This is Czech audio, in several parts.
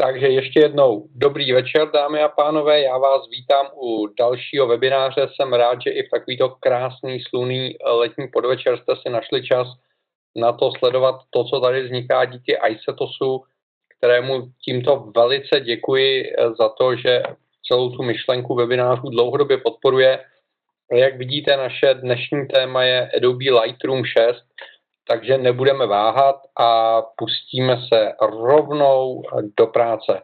Takže ještě jednou dobrý večer, dámy a pánové. Já vás vítám u dalšího webináře. Jsem rád, že i v takovýto krásný, sluný letní podvečer jste si našli čas na to sledovat to, co tady vzniká díky ICETOSu, kterému tímto velice děkuji za to, že celou tu myšlenku webinářů dlouhodobě podporuje. Jak vidíte, naše dnešní téma je Adobe Lightroom 6, takže nebudeme váhat a pustíme se rovnou do práce.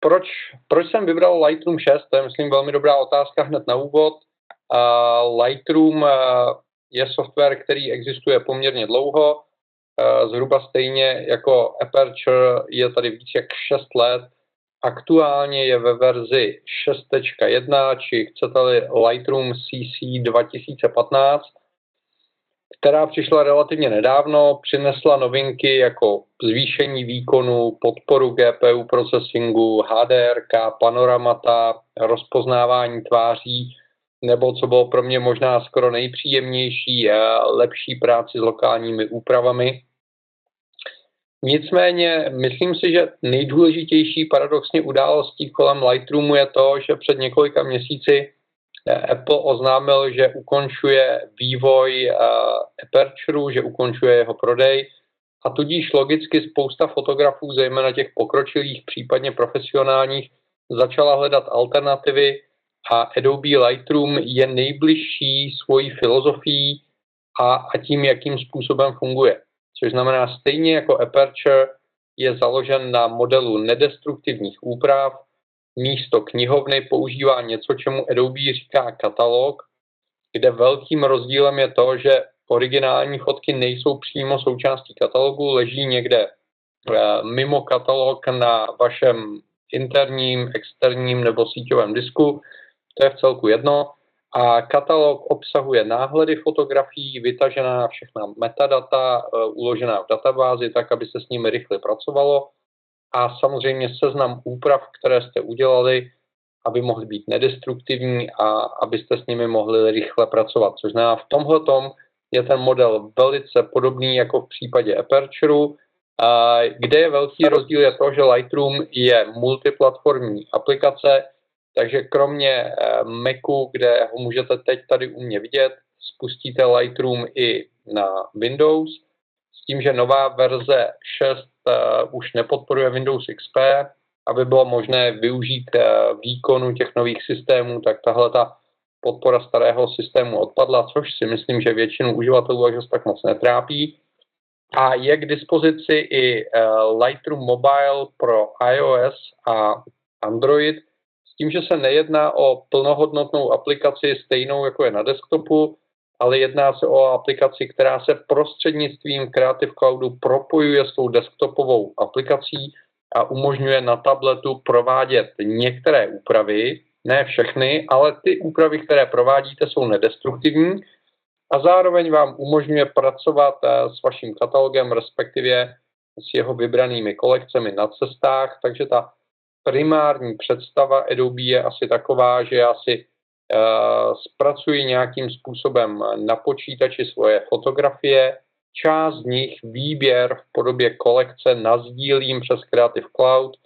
Proč, proč jsem vybral Lightroom 6? To je, myslím, velmi dobrá otázka hned na úvod. Uh, Lightroom uh, je software, který existuje poměrně dlouho, uh, zhruba stejně jako Aperture je tady víc jak 6 let. Aktuálně je ve verzi 6.1, či chcete-li Lightroom CC 2015 která přišla relativně nedávno, přinesla novinky jako zvýšení výkonu, podporu GPU processingu, HDR, panoramata, rozpoznávání tváří, nebo co bylo pro mě možná skoro nejpříjemnější, lepší práci s lokálními úpravami. Nicméně myslím si, že nejdůležitější paradoxně událostí kolem Lightroomu je to, že před několika měsíci Apple oznámil, že ukončuje vývoj uh, Aperture, že ukončuje jeho prodej a tudíž logicky spousta fotografů, zejména těch pokročilých, případně profesionálních, začala hledat alternativy a Adobe Lightroom je nejbližší svojí filozofií a, a tím, jakým způsobem funguje. Což znamená, stejně jako Aperture je založen na modelu nedestruktivních úprav, místo knihovny používá něco, čemu Adobe říká katalog, kde velkým rozdílem je to, že originální fotky nejsou přímo součástí katalogu, leží někde eh, mimo katalog na vašem interním, externím nebo síťovém disku. To je v celku jedno. A katalog obsahuje náhledy fotografií, vytažená všechna metadata, eh, uložená v databázi, tak, aby se s nimi rychle pracovalo a samozřejmě seznam úprav, které jste udělali, aby mohly být nedestruktivní a abyste s nimi mohli rychle pracovat. Což znamená, v tomhle je ten model velice podobný jako v případě Aperture, kde je velký rozdíl je to, že Lightroom je multiplatformní aplikace, takže kromě eh, Macu, kde ho můžete teď tady u mě vidět, spustíte Lightroom i na Windows, s tím, že nová verze 6 uh, už nepodporuje Windows XP, aby bylo možné využít uh, výkonu těch nových systémů, tak tahle ta podpora starého systému odpadla, což si myslím, že většinu uživatelů až tak moc netrápí. A je k dispozici i uh, Lightroom Mobile pro iOS a Android, s tím, že se nejedná o plnohodnotnou aplikaci stejnou, jako je na desktopu, ale jedná se o aplikaci, která se prostřednictvím Creative Cloudu propojuje s tou desktopovou aplikací a umožňuje na tabletu provádět některé úpravy, ne všechny, ale ty úpravy, které provádíte, jsou nedestruktivní a zároveň vám umožňuje pracovat eh, s vaším katalogem, respektive s jeho vybranými kolekcemi na cestách, takže ta primární představa Adobe je asi taková, že já si zpracuji nějakým způsobem na počítači svoje fotografie, část z nich výběr v podobě kolekce nazdílím přes Creative Cloud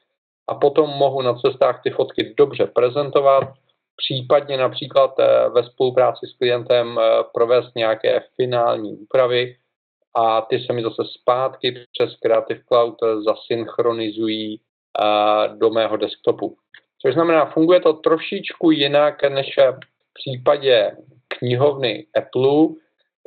a potom mohu na cestách ty fotky dobře prezentovat, případně například eh, ve spolupráci s klientem eh, provést nějaké finální úpravy a ty se mi zase zpátky přes Creative Cloud zasynchronizují do mého desktopu. Což znamená, funguje to trošičku jinak než v případě knihovny Apple,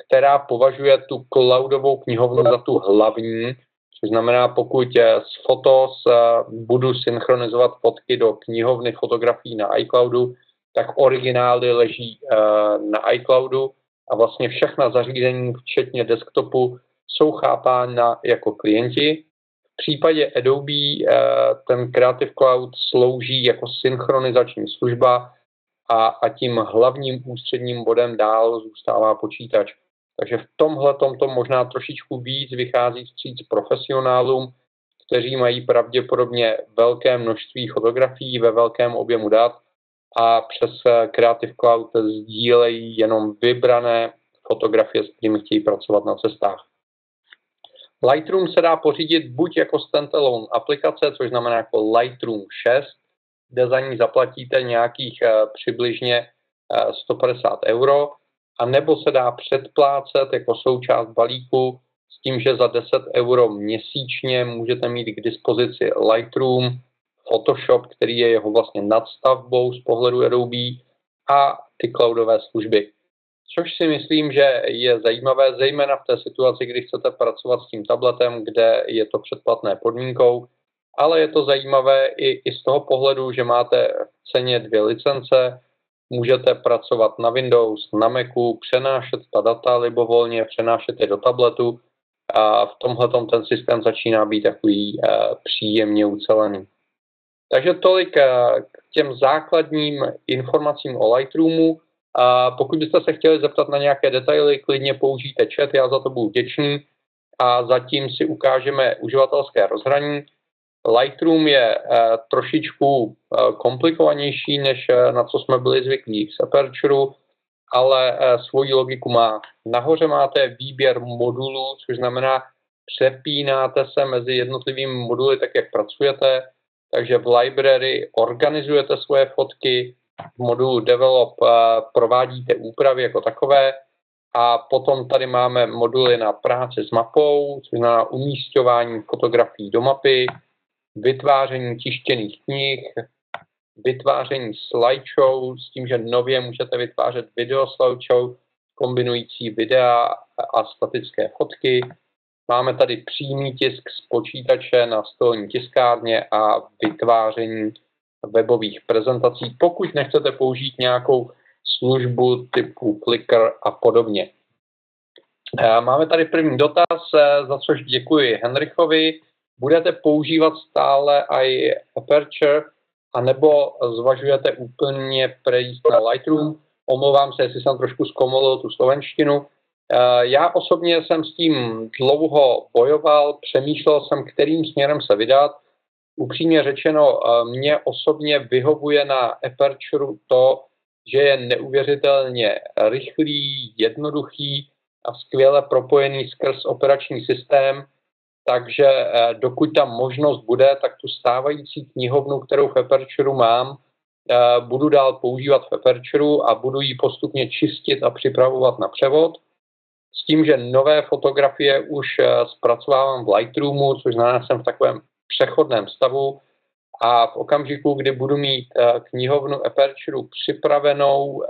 která považuje tu cloudovou knihovnu za tu hlavní, což znamená, pokud z Fotos eh, budu synchronizovat fotky do knihovny fotografií na iCloudu, tak originály leží eh, na iCloudu a vlastně všechna zařízení, včetně desktopu, jsou chápána jako klienti v případě Adobe eh, ten Creative Cloud slouží jako synchronizační služba a, a tím hlavním ústředním bodem dál zůstává počítač. Takže v tomhle tomto možná trošičku víc vychází vstříc profesionálům, kteří mají pravděpodobně velké množství fotografií ve velkém objemu dat a přes eh, Creative Cloud sdílejí jenom vybrané fotografie, s kterými chtějí pracovat na cestách. Lightroom se dá pořídit buď jako standalone aplikace, což znamená jako Lightroom 6, kde za ní zaplatíte nějakých přibližně 150 euro, a nebo se dá předplácet jako součást balíku s tím, že za 10 euro měsíčně můžete mít k dispozici Lightroom, Photoshop, který je jeho vlastně nadstavbou z pohledu Adobe a ty cloudové služby. Což si myslím, že je zajímavé, zejména v té situaci, kdy chcete pracovat s tím tabletem, kde je to předplatné podmínkou, ale je to zajímavé i, i z toho pohledu, že máte v ceně dvě licence, můžete pracovat na Windows, na Macu, přenášet ta data libovolně, přenášet je do tabletu a v tomhle ten systém začíná být takový uh, příjemně ucelený. Takže tolik uh, k těm základním informacím o Lightroomu. A pokud byste se chtěli zeptat na nějaké detaily, klidně použijte chat, já za to budu vděčný. A zatím si ukážeme uživatelské rozhraní. Lightroom je uh, trošičku uh, komplikovanější, než uh, na co jsme byli zvyklí v Aperture, ale svoji logiku má. Nahoře máte výběr modulů, což znamená, přepínáte se mezi jednotlivými moduly tak, jak pracujete, takže v library organizujete svoje fotky, v modulu develop provádíte úpravy jako takové a potom tady máme moduly na práci s mapou, což znamená umístování fotografií do mapy, vytváření tištěných knih, vytváření slideshow s tím, že nově můžete vytvářet video slideshow kombinující videa a statické fotky. Máme tady přímý tisk z počítače na stolní tiskárně a vytváření webových prezentací, pokud nechcete použít nějakou službu typu Flickr a podobně. Máme tady první dotaz, za což děkuji Henrichovi budete používat stále i Aperture, anebo zvažujete úplně přejít na Lightroom. Omlouvám se, jestli jsem trošku zkomolil tu slovenštinu. Eh, já osobně jsem s tím dlouho bojoval, přemýšlel jsem, kterým směrem se vydat. Upřímně řečeno, eh, mě osobně vyhovuje na Aperture to, že je neuvěřitelně rychlý, jednoduchý a skvěle propojený skrz operační systém – takže eh, dokud ta možnost bude, tak tu stávající knihovnu, kterou v Aperture mám, eh, budu dál používat v Aperture a budu ji postupně čistit a připravovat na převod. S tím, že nové fotografie už zpracovávám v Lightroomu, což znamená, jsem v takovém přechodném stavu a v okamžiku, kdy budu mít knihovnu Aperture připravenou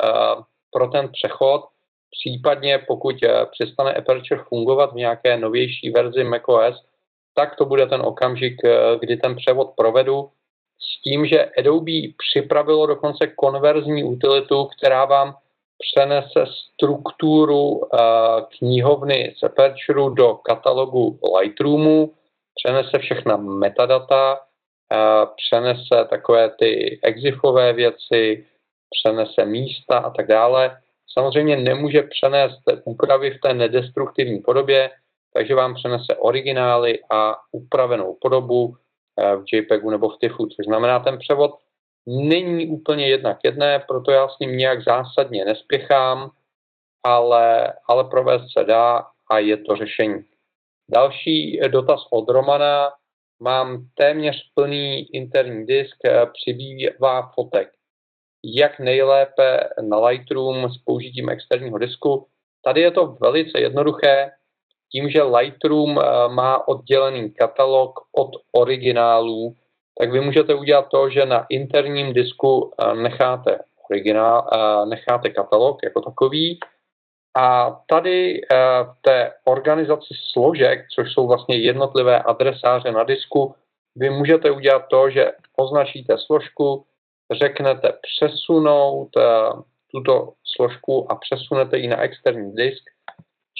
pro ten přechod, Případně pokud eh, přestane Aperture fungovat v nějaké novější verzi macOS, tak to bude ten okamžik, eh, kdy ten převod provedu s tím, že Adobe připravilo dokonce konverzní utilitu, která vám přenese strukturu eh, knihovny z Aperture do katalogu Lightroomu, přenese všechna metadata, přenese takové ty exifové věci, přenese místa a tak dále samozřejmě nemůže přenést úpravy v té nedestruktivní podobě, takže vám přenese originály a upravenou podobu eh, v JPEGu nebo v TIFFu, což znamená, ten převod není úplně jednak jedné, proto já s ním nějak zásadně nespěchám, ale, ale provést se dá a je to řešení. Další dotaz od Romana. Mám téměř plný interní disk, eh, přibývá fotek jak nejlépe na Lightroom s použitím externího disku. Tady je to velice jednoduché, tím, že Lightroom eh, má oddělený katalog od originálů, tak vy můžete udělat to, že na interním disku eh, necháte, originál, eh, necháte katalog jako takový a tady v té organizaci složek, což jsou vlastně jednotlivé adresáře na disku, vy můžete udělat to, že označíte složku, řeknete přesunout eh, tuto složku a přesunete ji na externí disk,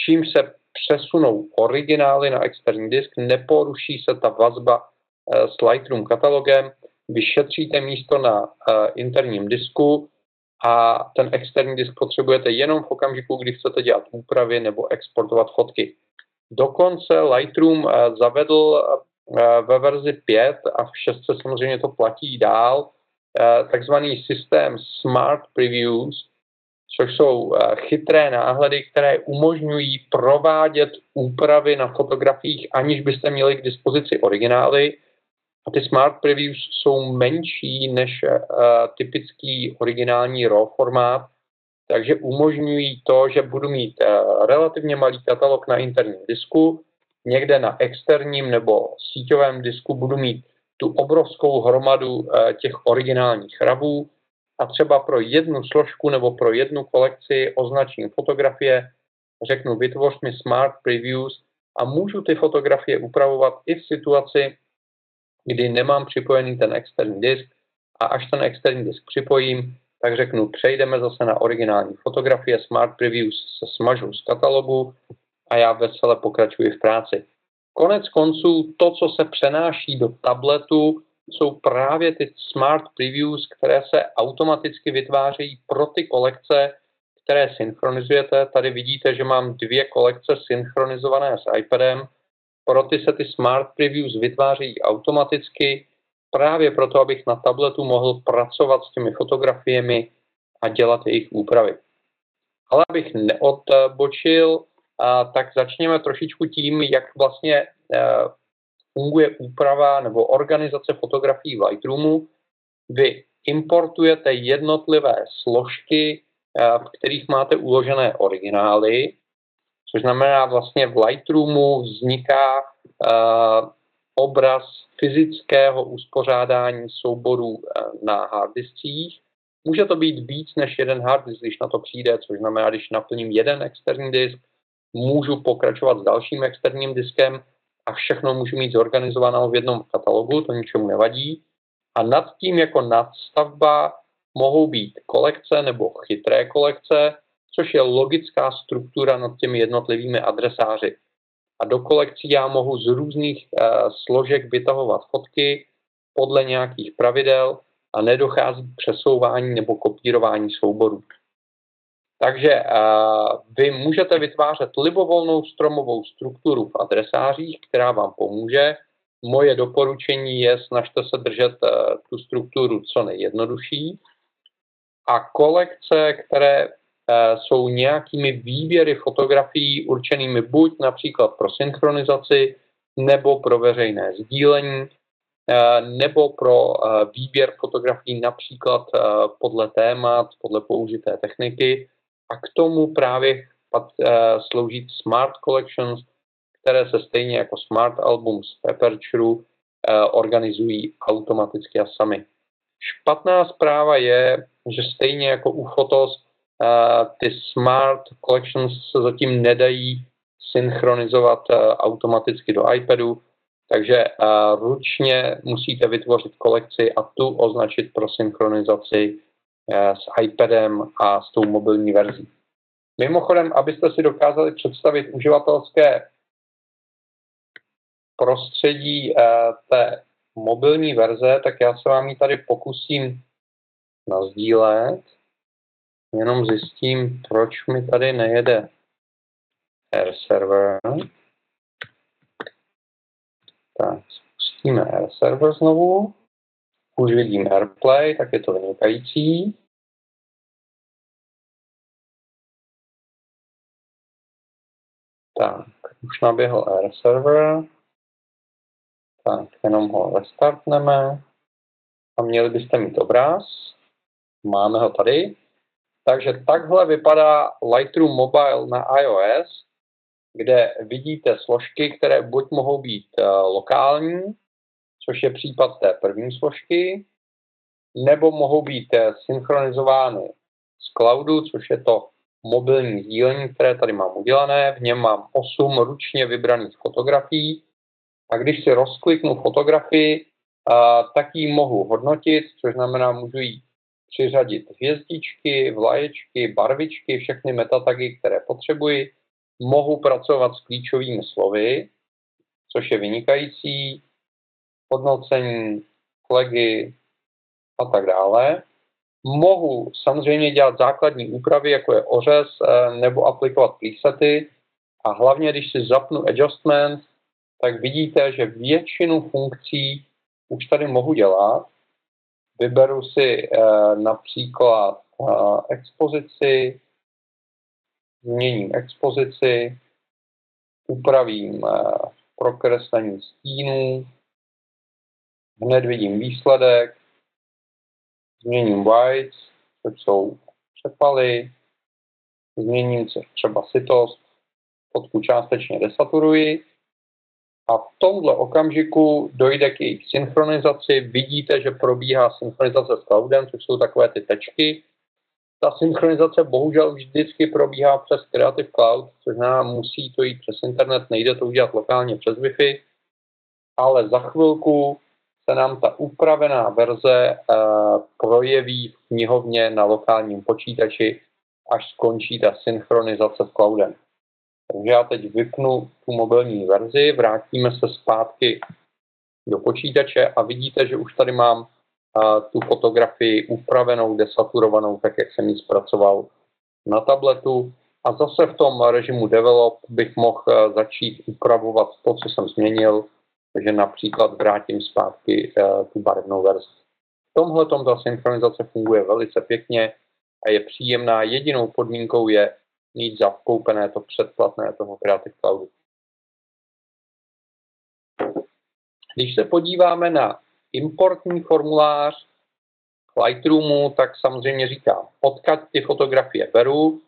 čím se přesunou originály na externí disk, neporuší se ta vazba eh, s Lightroom katalogem, vy šetříte místo na eh, interním disku a ten externí disk potřebujete jenom v okamžiku, kdy chcete dělat úpravy nebo exportovat fotky. Dokonce Lightroom zavedl ve verzi 5 a v 6 samozřejmě to platí dál, Eh, takzvaný systém Smart Previews, což jsou eh, chytré náhledy, které umožňují provádět úpravy na fotografiích, aniž byste měli k dispozici originály. A ty smart previews jsou menší než uh, typický originální RAW formát, takže umožňují to, že budu mít uh, relativně malý katalog na interním disku, někde na externím nebo síťovém disku budu mít tu obrovskou hromadu uh, těch originálních ravů, a třeba pro jednu složku nebo pro jednu kolekci označím fotografie, řeknu vytvoř mi smart previews a můžu ty fotografie upravovat i v situaci, kdy nemám připojený ten externí disk a až ten externí disk připojím, tak řeknu přejdeme zase na originální fotografie, smart previews se smažu z katalogu a já vesele pokračuji v práci. Konec konců to, co se přenáší do tabletu, jsou právě ty smart previews, které se automaticky vytvářejí pro ty kolekce, které synchronizujete. Tady vidíte, že mám dvě kolekce synchronizované s iPadem. Pro ty se ty smart previews vytvářejí automaticky, právě proto, abych na tabletu mohl pracovat s těmi fotografiemi a dělat jejich úpravy. Ale abych neodbočil, tak začněme trošičku tím, jak vlastně e, funguje úprava nebo organizace fotografií v Lightroomu. Vy importujete jednotlivé složky, eh, v kterých máte uložené originály, což znamená vlastně v Lightroomu vzniká uh, obraz fyzického uspořádání souborů uh, na harddiskích. Může to být víc než jeden harddisk, když na to přijde, což znamená, když naplním jeden externí disk, můžu pokračovat s dalším externím diskem, a všechno můžu mít zorganizovanou v jednom katalogu, to ničemu nevadí. A nad tím jako nadstavba mohou být kolekce nebo chytré kolekce, což je logická struktura nad těmi jednotlivými adresáři. A do kolekcí já mohu z různých uh, složek vytahovat fotky podle nějakých pravidel a nedochází k přesouvání nebo kopírování souborů. Takže uh, vy můžete vytvářet libovolnou stromovou strukturu v adresářích, která vám pomůže. Moje doporučení je, snažte se držet uh, tu strukturu co nejjednodušší. A kolekce, které jsou nějakými výběry fotografií určenými buď například pro synchronizaci, nebo pro veřejné sdílení, nebo pro výběr fotografií například podle témat, podle použité techniky, a k tomu právě slouží Smart Collections, které se stejně jako Smart Albums v Aperture organizují automaticky a sami. Špatná zpráva je, že stejně jako u Fotos, ty Smart Collections se zatím nedají synchronizovat uh, automaticky do iPadu, takže uh, ručně musíte vytvořit kolekci a tu označit pro synchronizaci Eh, s iPadem a s tou mobilní verzí. Mimochodem, abyste si dokázali představit uživatelské prostředí eh, té mobilní verze, tak já se vám ji tady pokusím nazdílet. Jenom zjistím, proč mi tady nejede Air server. Tak, spustíme Air server znovu už vidím AirPlay, tak je to vynikající. Tak, už naběhl Air server. Tak, jenom ho restartneme. A měli byste mít obraz. Máme ho tady. Takže takhle vypadá Lightroom Mobile na iOS, kde vidíte složky, které buď mohou být eh, lokální, což je případ té první složky, nebo mohou být eh, synchronizovány z cloudu, což je to mobilní sdílení, které tady mám udělané. V něm mám 8 ručně vybraných fotografií a když si rozkliknu fotografii, tak ji mohu hodnotit, což znamená, můžu jí přiřadit hvězdičky, vlaječky, barvičky, všechny metatagy, které potřebuji. Mohu pracovat s klíčovými slovy, což je vynikající hodnocení, flagy a tak dále. Mohu samozřejmě dělat základní úpravy, jako je ořez, eh, nebo aplikovat presety a hlavně, když si zapnu adjustment, tak vidíte, že většinu funkcí už tady mohu dělat. Vyberu si eh, například eh, expozici, změním expozici, upravím prokreslení stínů, hned vidím výsledek, změním whites, což jsou přepaly, změním třeba sitost, fotku částečně desaturuji a v tomhle okamžiku dojde k jejich synchronizaci. Vidíte, že probíhá synchronizace s cloudem, což jsou takové ty tečky. Ta synchronizace bohužel vždycky probíhá přes Creative Cloud, což znamená, musí to jít přes internet, nejde to udělat lokálně přes Wi-Fi, ale za chvilku se nám ta upravená verze uh, projeví v knihovně na lokálním počítači, až skončí ta synchronizace s cloudem. Takže já teď vypnu tu mobilní verzi, vrátíme se zpátky do počítače a vidíte, že už tady mám uh, tu fotografii upravenou, desaturovanou, tak jak jsem ji zpracoval na tabletu. A zase v tom režimu Develop bych mohl začít upravovat to, co jsem změnil, takže například vrátím zpátky tu barevnou verzi. V tomhle ta synchronizace funguje velice pěkně a je příjemná. Jedinou podmínkou je mít zakoupené to předplatné toho Creative Cloudu. Když se podíváme na importní formulář Lightroomu, tak samozřejmě říkám, odkud ty fotografie beru,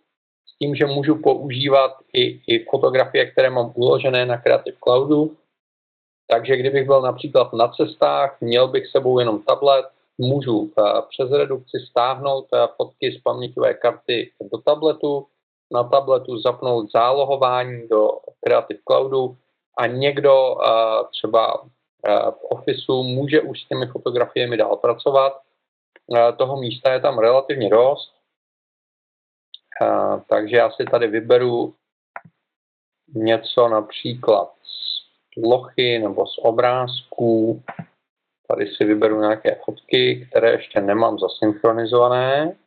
s tím, že můžu používat i, i fotografie, které mám uložené na Creative Cloudu. Takže kdybych byl například na cestách, měl bych sebou jenom tablet, můžu uh, přes redukci stáhnout uh, fotky z paměťové karty do tabletu, na tabletu zapnout zálohování do Creative Cloudu a někdo uh, třeba uh, v Officeu může už s těmi fotografiemi dál pracovat. Uh, toho místa je tam relativně dost, uh, takže já si tady vyberu něco například z plochy nebo z obrázků. Tady si vyberu nějaké fotky, které ještě nemám zasynchronizované.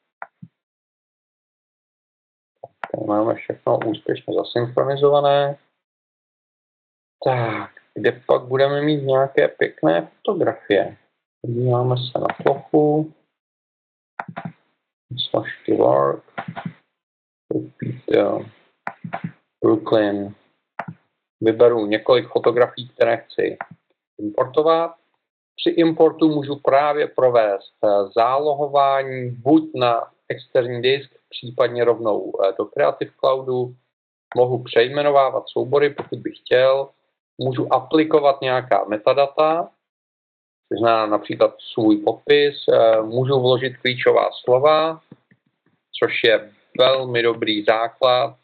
Tady máme všechno úspěšně zasynchronizované. Tak, kde pak budeme mít nějaké pěkné fotografie? Podíváme se na plochu. Složky work. Brooklyn. Vyberu několik fotografií, které chci importovat. Při importu můžu právě provést zálohování buď na externí disk, případně rovnou eh, do Creative Cloudu. Mohu přejmenovávat soubory, pokud bych chtěl. Můžu aplikovat nějaká metadata, to znamená například svůj podpis. Eh, můžu vložit klíčová slova, což je velmi dobrý základ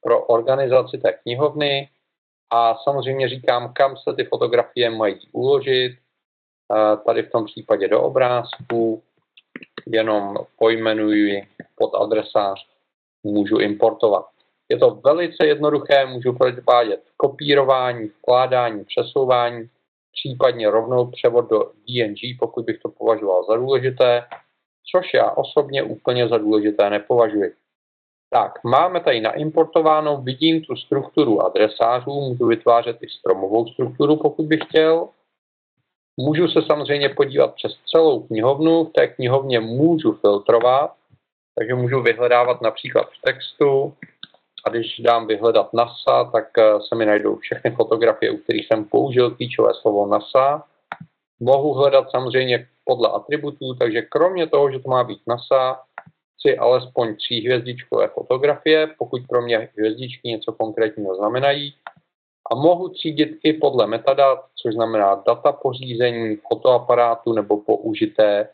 pro organizaci té knihovny. A samozřejmě říkám, kam se ty fotografie mají uložit, Tady v tom případě do obrázku jenom pojmenuji pod adresář, můžu importovat. Je to velice jednoduché, můžu provádět kopírování, vkládání, přesouvání, případně rovnou převod do DNG, pokud bych to považoval za důležité, což já osobně úplně za důležité nepovažuji. Tak, máme tady naimportováno, vidím tu strukturu adresářů, můžu vytvářet i stromovou strukturu, pokud bych chtěl. Můžu se samozřejmě podívat přes celou knihovnu, v té knihovně můžu filtrovat, takže můžu vyhledávat například v textu a když dám vyhledat NASA, tak eh, se mi najdou všechny fotografie, u kterých jsem použil klíčové slovo NASA. Mohu hledat samozřejmě podle atributů, takže kromě toho, že to má být NASA, chci alespoň tří hvězdičkové fotografie, pokud pro mě hvězdičky něco konkrétního znamenají a mohu třídit i podle metadat, což znamená data pořízení fotoaparátu nebo použité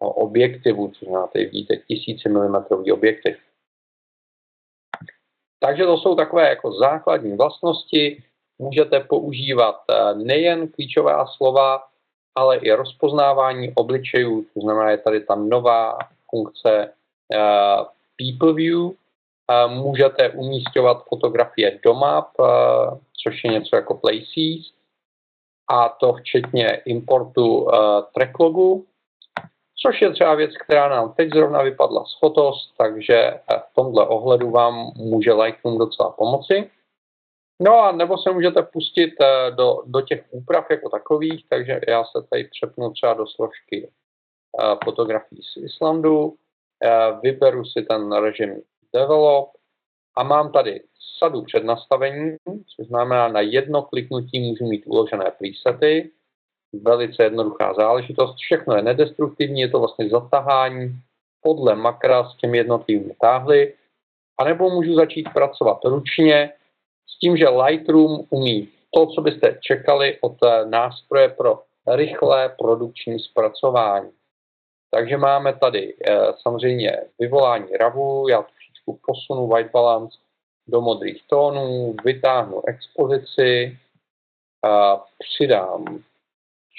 objektivu, což znamená, tady vidíte tisíce milimetrový objektiv. Takže to jsou takové jako základní vlastnosti. Můžete používat eh, nejen klíčová slova, ale i rozpoznávání obličejů, to znamená, je tady ta nová funkce uh, People View, Můžete umístěvat fotografie do map, což je něco jako Places, a to včetně importu tracklogu, což je třeba věc, která nám teď zrovna vypadla z Fotos, takže v tomhle ohledu vám může Lightroom docela pomoci. No a nebo se můžete pustit do, do těch úprav jako takových, takže já se tady přepnu třeba do složky fotografií z Islandu vyberu si ten režim Develop. A mám tady sadu přednastavení, což znamená na jedno kliknutí můžu mít uložené presety, velice jednoduchá záležitost, všechno je nedestruktivní, je to vlastně zatahání podle makra s těmi jednotlivými táhly, anebo můžu začít pracovat ručně s tím, že Lightroom umí to, co byste čekali od nástroje pro rychlé produkční zpracování. Takže máme tady eh, samozřejmě vyvolání ravu, já trošičku posunu white balance do modrých tónů, vytáhnu expozici, a přidám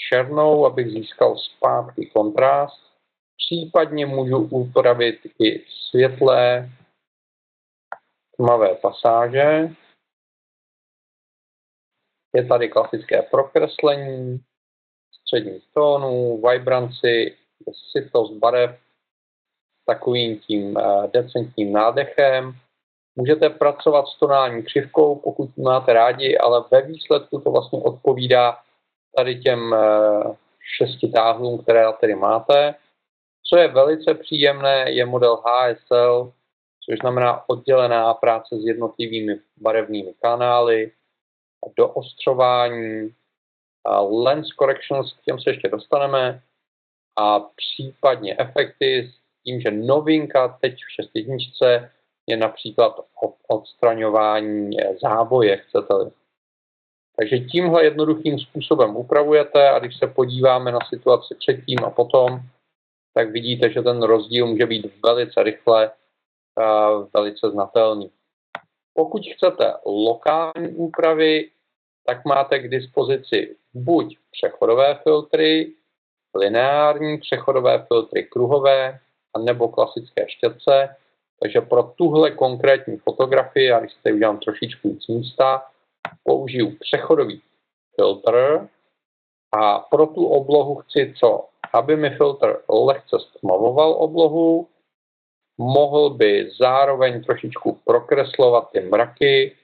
černou, abych získal zpátky kontrast. Případně můžu upravit i světlé tmavé pasáže. Je tady klasické prokreslení, středních tónů, vibranci, sytost barev takovým tím eh, decentním nádechem. Můžete pracovat s tonální křivkou, pokud máte rádi, ale ve výsledku to vlastně odpovídá tady těm eh, šesti táhlům, které tady máte. Co je velice příjemné, je model HSL, což znamená oddělená práce s jednotlivými barevnými kanály, doostřování, lens corrections, k těm se ještě dostaneme, a případně efekty tím, že novinka teď v 6 jedničce je například odstraňování záboje, chcete-li. Takže tímhle jednoduchým způsobem upravujete a když se podíváme na situaci předtím a potom, tak vidíte, že ten rozdíl může být velice rychle, velice znatelný. Pokud chcete lokální úpravy, tak máte k dispozici buď přechodové filtry, lineární přechodové filtry kruhové, nebo klasické štětce. Takže pro tuhle konkrétní fotografii, já když si udělám trošičku víc místa, použiju přechodový filtr a pro tu oblohu chci co? Aby mi filtr lehce stmavoval oblohu, mohl by zároveň trošičku prokreslovat ty mraky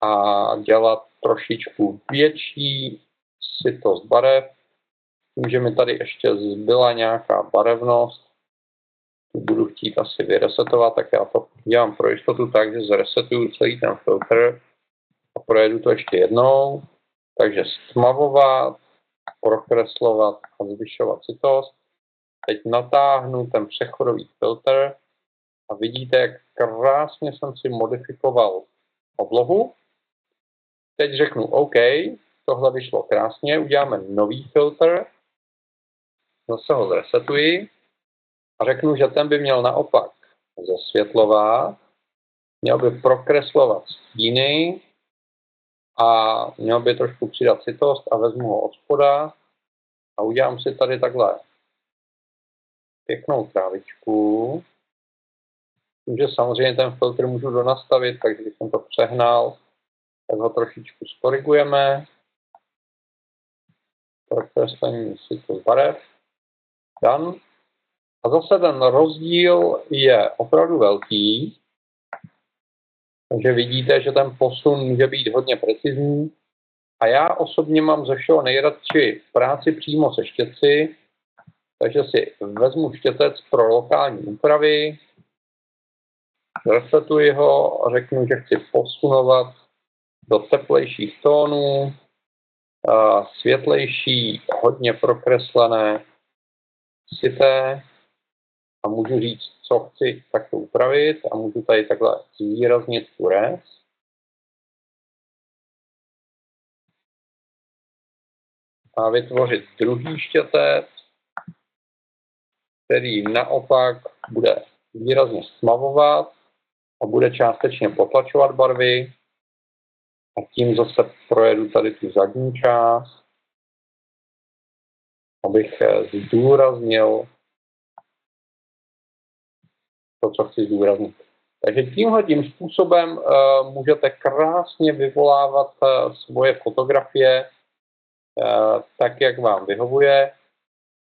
a dělat trošičku větší sytost barev. Tím, že mi tady ještě zbyla nějaká barevnost, budu chtít asi vyresetovat, tak já to dělám pro jistotu tak, že zresetuju celý ten filtr a projedu to ještě jednou. Takže stmavovat, prokreslovat a zvyšovat citost. Teď natáhnu ten přechodový filtr a vidíte, jak krásně jsem si modifikoval oblohu. Teď řeknu OK, tohle vyšlo krásně, uděláme nový filtr, zase ho zresetuji a řeknu, že ten by měl naopak zesvětlovat, měl by prokreslovat stíny a měl by trošku přidat citost a vezmu ho od spoda a udělám si tady takhle pěknou trávičku. Tím, že samozřejmě ten filtr můžu donastavit, takže když jsem to přehnal, tak ho trošičku skorigujeme. Prokreslení citost barev. Dan. A zase ten rozdíl je opravdu velký, takže vidíte, že ten posun může být hodně precizní. A já osobně mám ze všeho nejradši práci přímo se štětci, takže si vezmu štětec pro lokální úpravy, resetuji ho a řeknu, že chci posunovat do teplejších tónů, světlejší, hodně prokreslené, sité a můžu říct, co chci takto upravit a můžu tady takhle zvýraznit tu res. A vytvořit druhý štětec, který naopak bude výrazně stmavovat a bude částečně potlačovat barvy. A tím zase projedu tady tu zadní část, abych zdůraznil to, co chci zdůraznit. Takže tímhle tím způsobem uh, můžete krásně vyvolávat uh, svoje fotografie uh, tak, jak vám vyhovuje.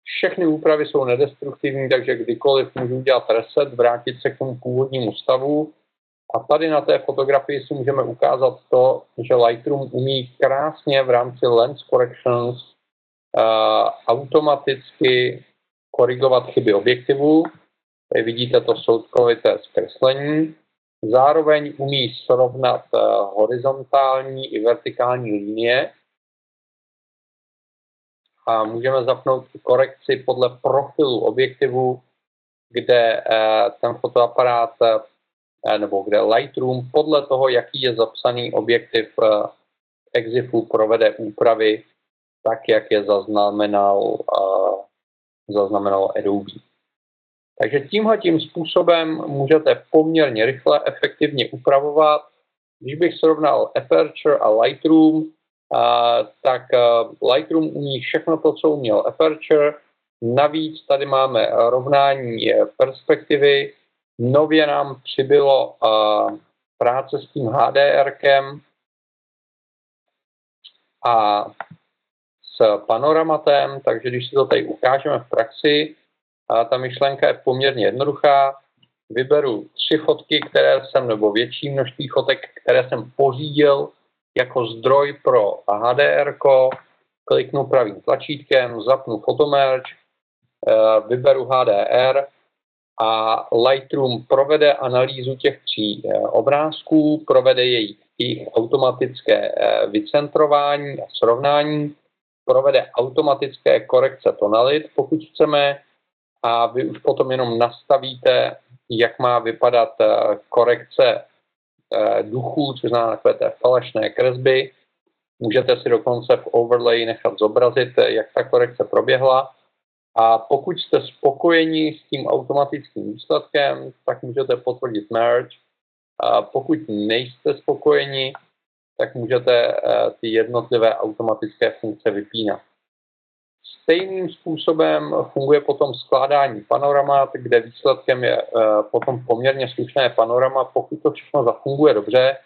Všechny úpravy jsou nedestruktivní, takže kdykoliv můžu udělat reset, vrátit se k tomu původnímu stavu. A tady na té fotografii si můžeme ukázat to, že Lightroom umí krásně v rámci Lens Corrections uh, automaticky korigovat chyby objektivu Tady vidíte to soudkovité zkreslení. Zároveň umí srovnat eh, horizontální i vertikální linie. A můžeme zapnout korekci podle profilu objektivu, kde eh, ten fotoaparát nebo kde Lightroom podle toho, jaký je zapsaný objektiv EXIFu, provede úpravy tak, jak je zaznamenal, zaznamenal Adobe. Takže tímhle tím způsobem můžete poměrně rychle, efektivně upravovat. Když bych srovnal Aperture a Lightroom, tak Lightroom umí všechno to, co uměl Aperture. Navíc tady máme rovnání perspektivy. Nově nám přibylo práce s tím HDRkem a s panoramatem, takže když si to tady ukážeme v praxi, a ta myšlenka je poměrně jednoduchá. Vyberu tři fotky, které jsem, nebo větší množství fotek, které jsem pořídil jako zdroj pro HDR, kliknu pravým tlačítkem, zapnu Photomerge, eh, vyberu HDR a Lightroom provede analýzu těch tří eh, obrázků, provede jejich, jejich automatické eh, vycentrování a srovnání, provede automatické korekce tonalit, pokud chceme, a vy už potom jenom nastavíte, jak má vypadat eh, korekce eh, duchů, což znamená takové té falešné kresby. Můžete si dokonce v overlay nechat zobrazit, eh, jak ta korekce proběhla. A pokud jste spokojeni s tím automatickým výsledkem, tak můžete potvrdit merge. A pokud nejste spokojeni, tak můžete ty jednotlivé automatické funkce vypínat. Stejným způsobem funguje potom skládání panoramat, kde výsledkem je eh, potom poměrně slušné panorama, pokud to všechno zafunguje dobře.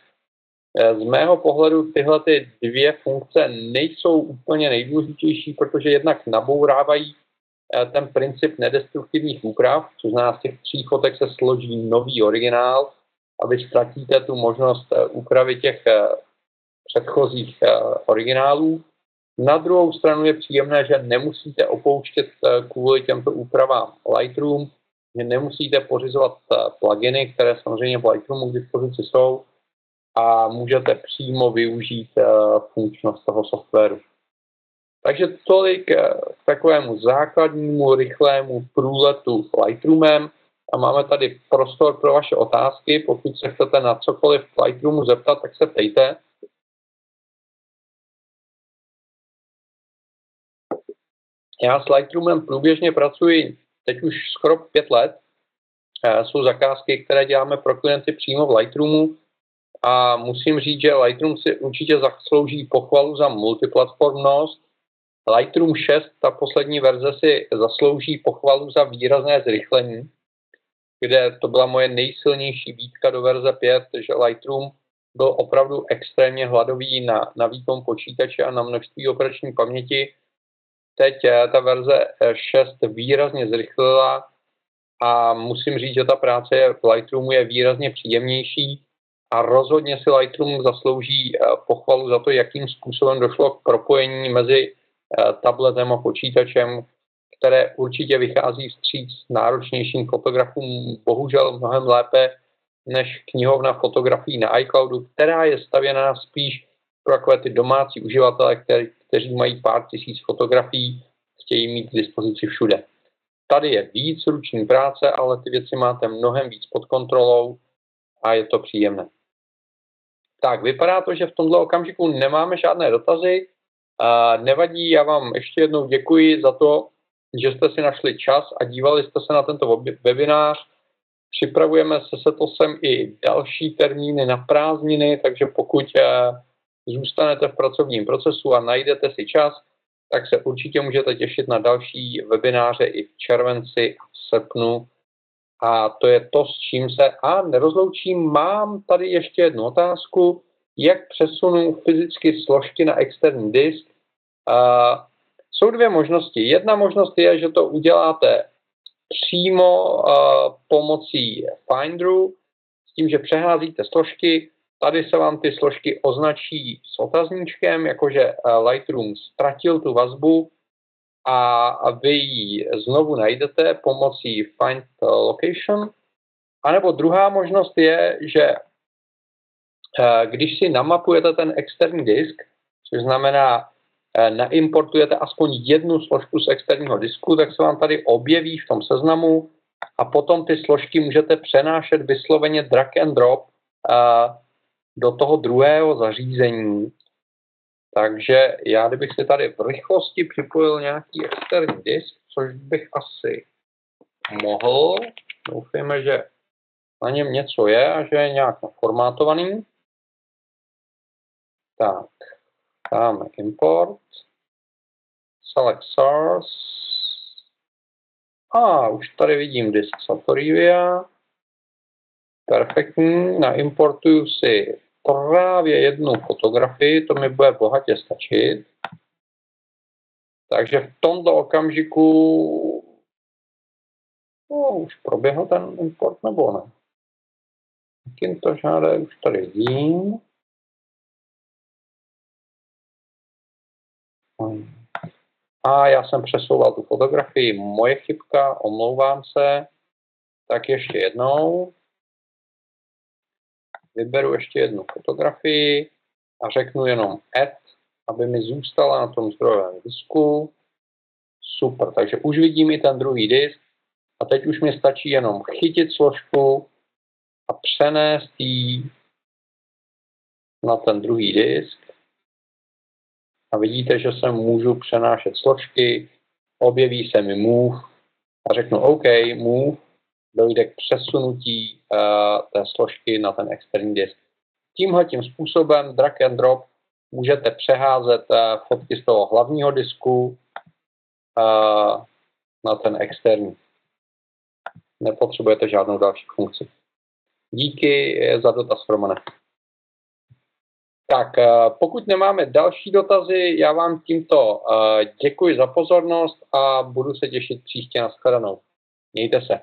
Eh, z mého pohledu tyhle ty dvě funkce nejsou úplně nejdůležitější, protože jednak nabourávají eh, ten princip nedestruktivních úprav, což znamená z těch tří fotek se složí nový originál a vy ztratíte tu možnost úpravy těch předchozích originálů. Na druhou stranu je příjemné, že nemusíte opouštět eh, kvůli těmto úpravám Lightroom, že nemusíte pořizovat eh, pluginy, které samozřejmě v Lightroomu k dispozici jsou a můžete přímo využít eh, funkčnost toho softwaru. Takže tolik k takovému základnímu, rychlému průletu Lightroomem a máme tady prostor pro vaše otázky. Pokud se chcete na cokoliv v Lightroomu zeptat, tak se ptejte. Já s Lightroomem průběžně pracuji teď už skoro pět let. Jsou zakázky, které děláme pro klienty přímo v Lightroomu a musím říct, že Lightroom si určitě zaslouží pochvalu za multiplatformnost. Lightroom 6, ta poslední verze, si zaslouží pochvalu za výrazné zrychlení, kde to byla moje nejsilnější výtka do verze 5, že Lightroom byl opravdu extrémně hladový na, na výkon počítače a na množství operační paměti teď eh, ta verze 6 eh, výrazně zrychlila a musím říct, že ta práce v Lightroomu je výrazně příjemnější a rozhodně si Lightroom zaslouží eh, pochvalu za to, jakým způsobem došlo k propojení mezi tabletem a počítačem, které určitě vychází vstříc náročnějším fotografům, bohužel mnohem lépe než knihovna fotografií na iCloudu, která je stavěná spíš pro takové ty domácí uživatele, který, kteří mají pár tisíc fotografií, chtějí mít k dispozici všude. Tady je víc ruční práce, ale ty věci máte mnohem víc pod kontrolou a je to příjemné. Tak, vypadá to, že v tomto okamžiku nemáme žádné dotazy. A nevadí, já vám ještě jednou děkuji za to, že jste si našli čas a dívali jste se na tento webinář. Připravujeme se setosem i další termíny na prázdniny, takže pokud eh, zůstanete v pracovním procesu a najdete si čas, tak se určitě můžete těšit na další webináře i v červenci a v srpnu. A to je to, s čím se a nerozloučím. Mám tady ještě jednu otázku. Jak přesunu fyzicky složky na externí disk? Uh, jsou dvě možnosti. Jedna možnost je, že to uděláte přímo uh, pomocí Finderu, s tím, že přeházíte složky, Tady se vám ty složky označí s otazníčkem, jakože eh, Lightroom ztratil tu vazbu a vy ji znovu najdete pomocí find location. A nebo druhá možnost je, že eh, když si namapujete ten externí disk, což znamená, eh, naimportujete aspoň jednu složku z externího disku, tak se vám tady objeví v tom seznamu a potom ty složky můžete přenášet vysloveně drag and drop do toho druhého zařízení. Takže já kdybych si tady v rychlosti připojil nějaký externí disk, což bych asi mohl, doufejme, že na něm něco je a že je nějak naformátovaný. Tak, dáme import, select source, a už tady vidím disk Satorivia, perfektní, naimportuju si právě jednu fotografii, to mi bude bohatě stačit. Takže v tomto okamžiku no, už proběhl ten import nebo ne. Kým to žádá, už tady vidím. A já jsem přesouval tu fotografii, moje chybka, omlouvám se. Tak ještě jednou. Vyberu ještě jednu fotografii a řeknu jenom add, aby mi zůstala na tom zdrojovém disku. Super, takže už vidím i ten druhý disk a teď už mi stačí jenom chytit složku a přenést ji na ten druhý disk. A vidíte, že se můžu přenášet složky, objeví se mi move a řeknu OK, move, dojde k přesunutí uh, té složky na ten externí disk. Tímhle tím způsobem drag and drop můžete přeházet uh, fotky z toho hlavního disku uh, na ten externí. Nepotřebujete žádnou další funkci. Díky za dotaz, Romane. Tak pokud nemáme další dotazy, já vám tímto děkuji za pozornost a budu se těšit příště na shledanou. Mějte se.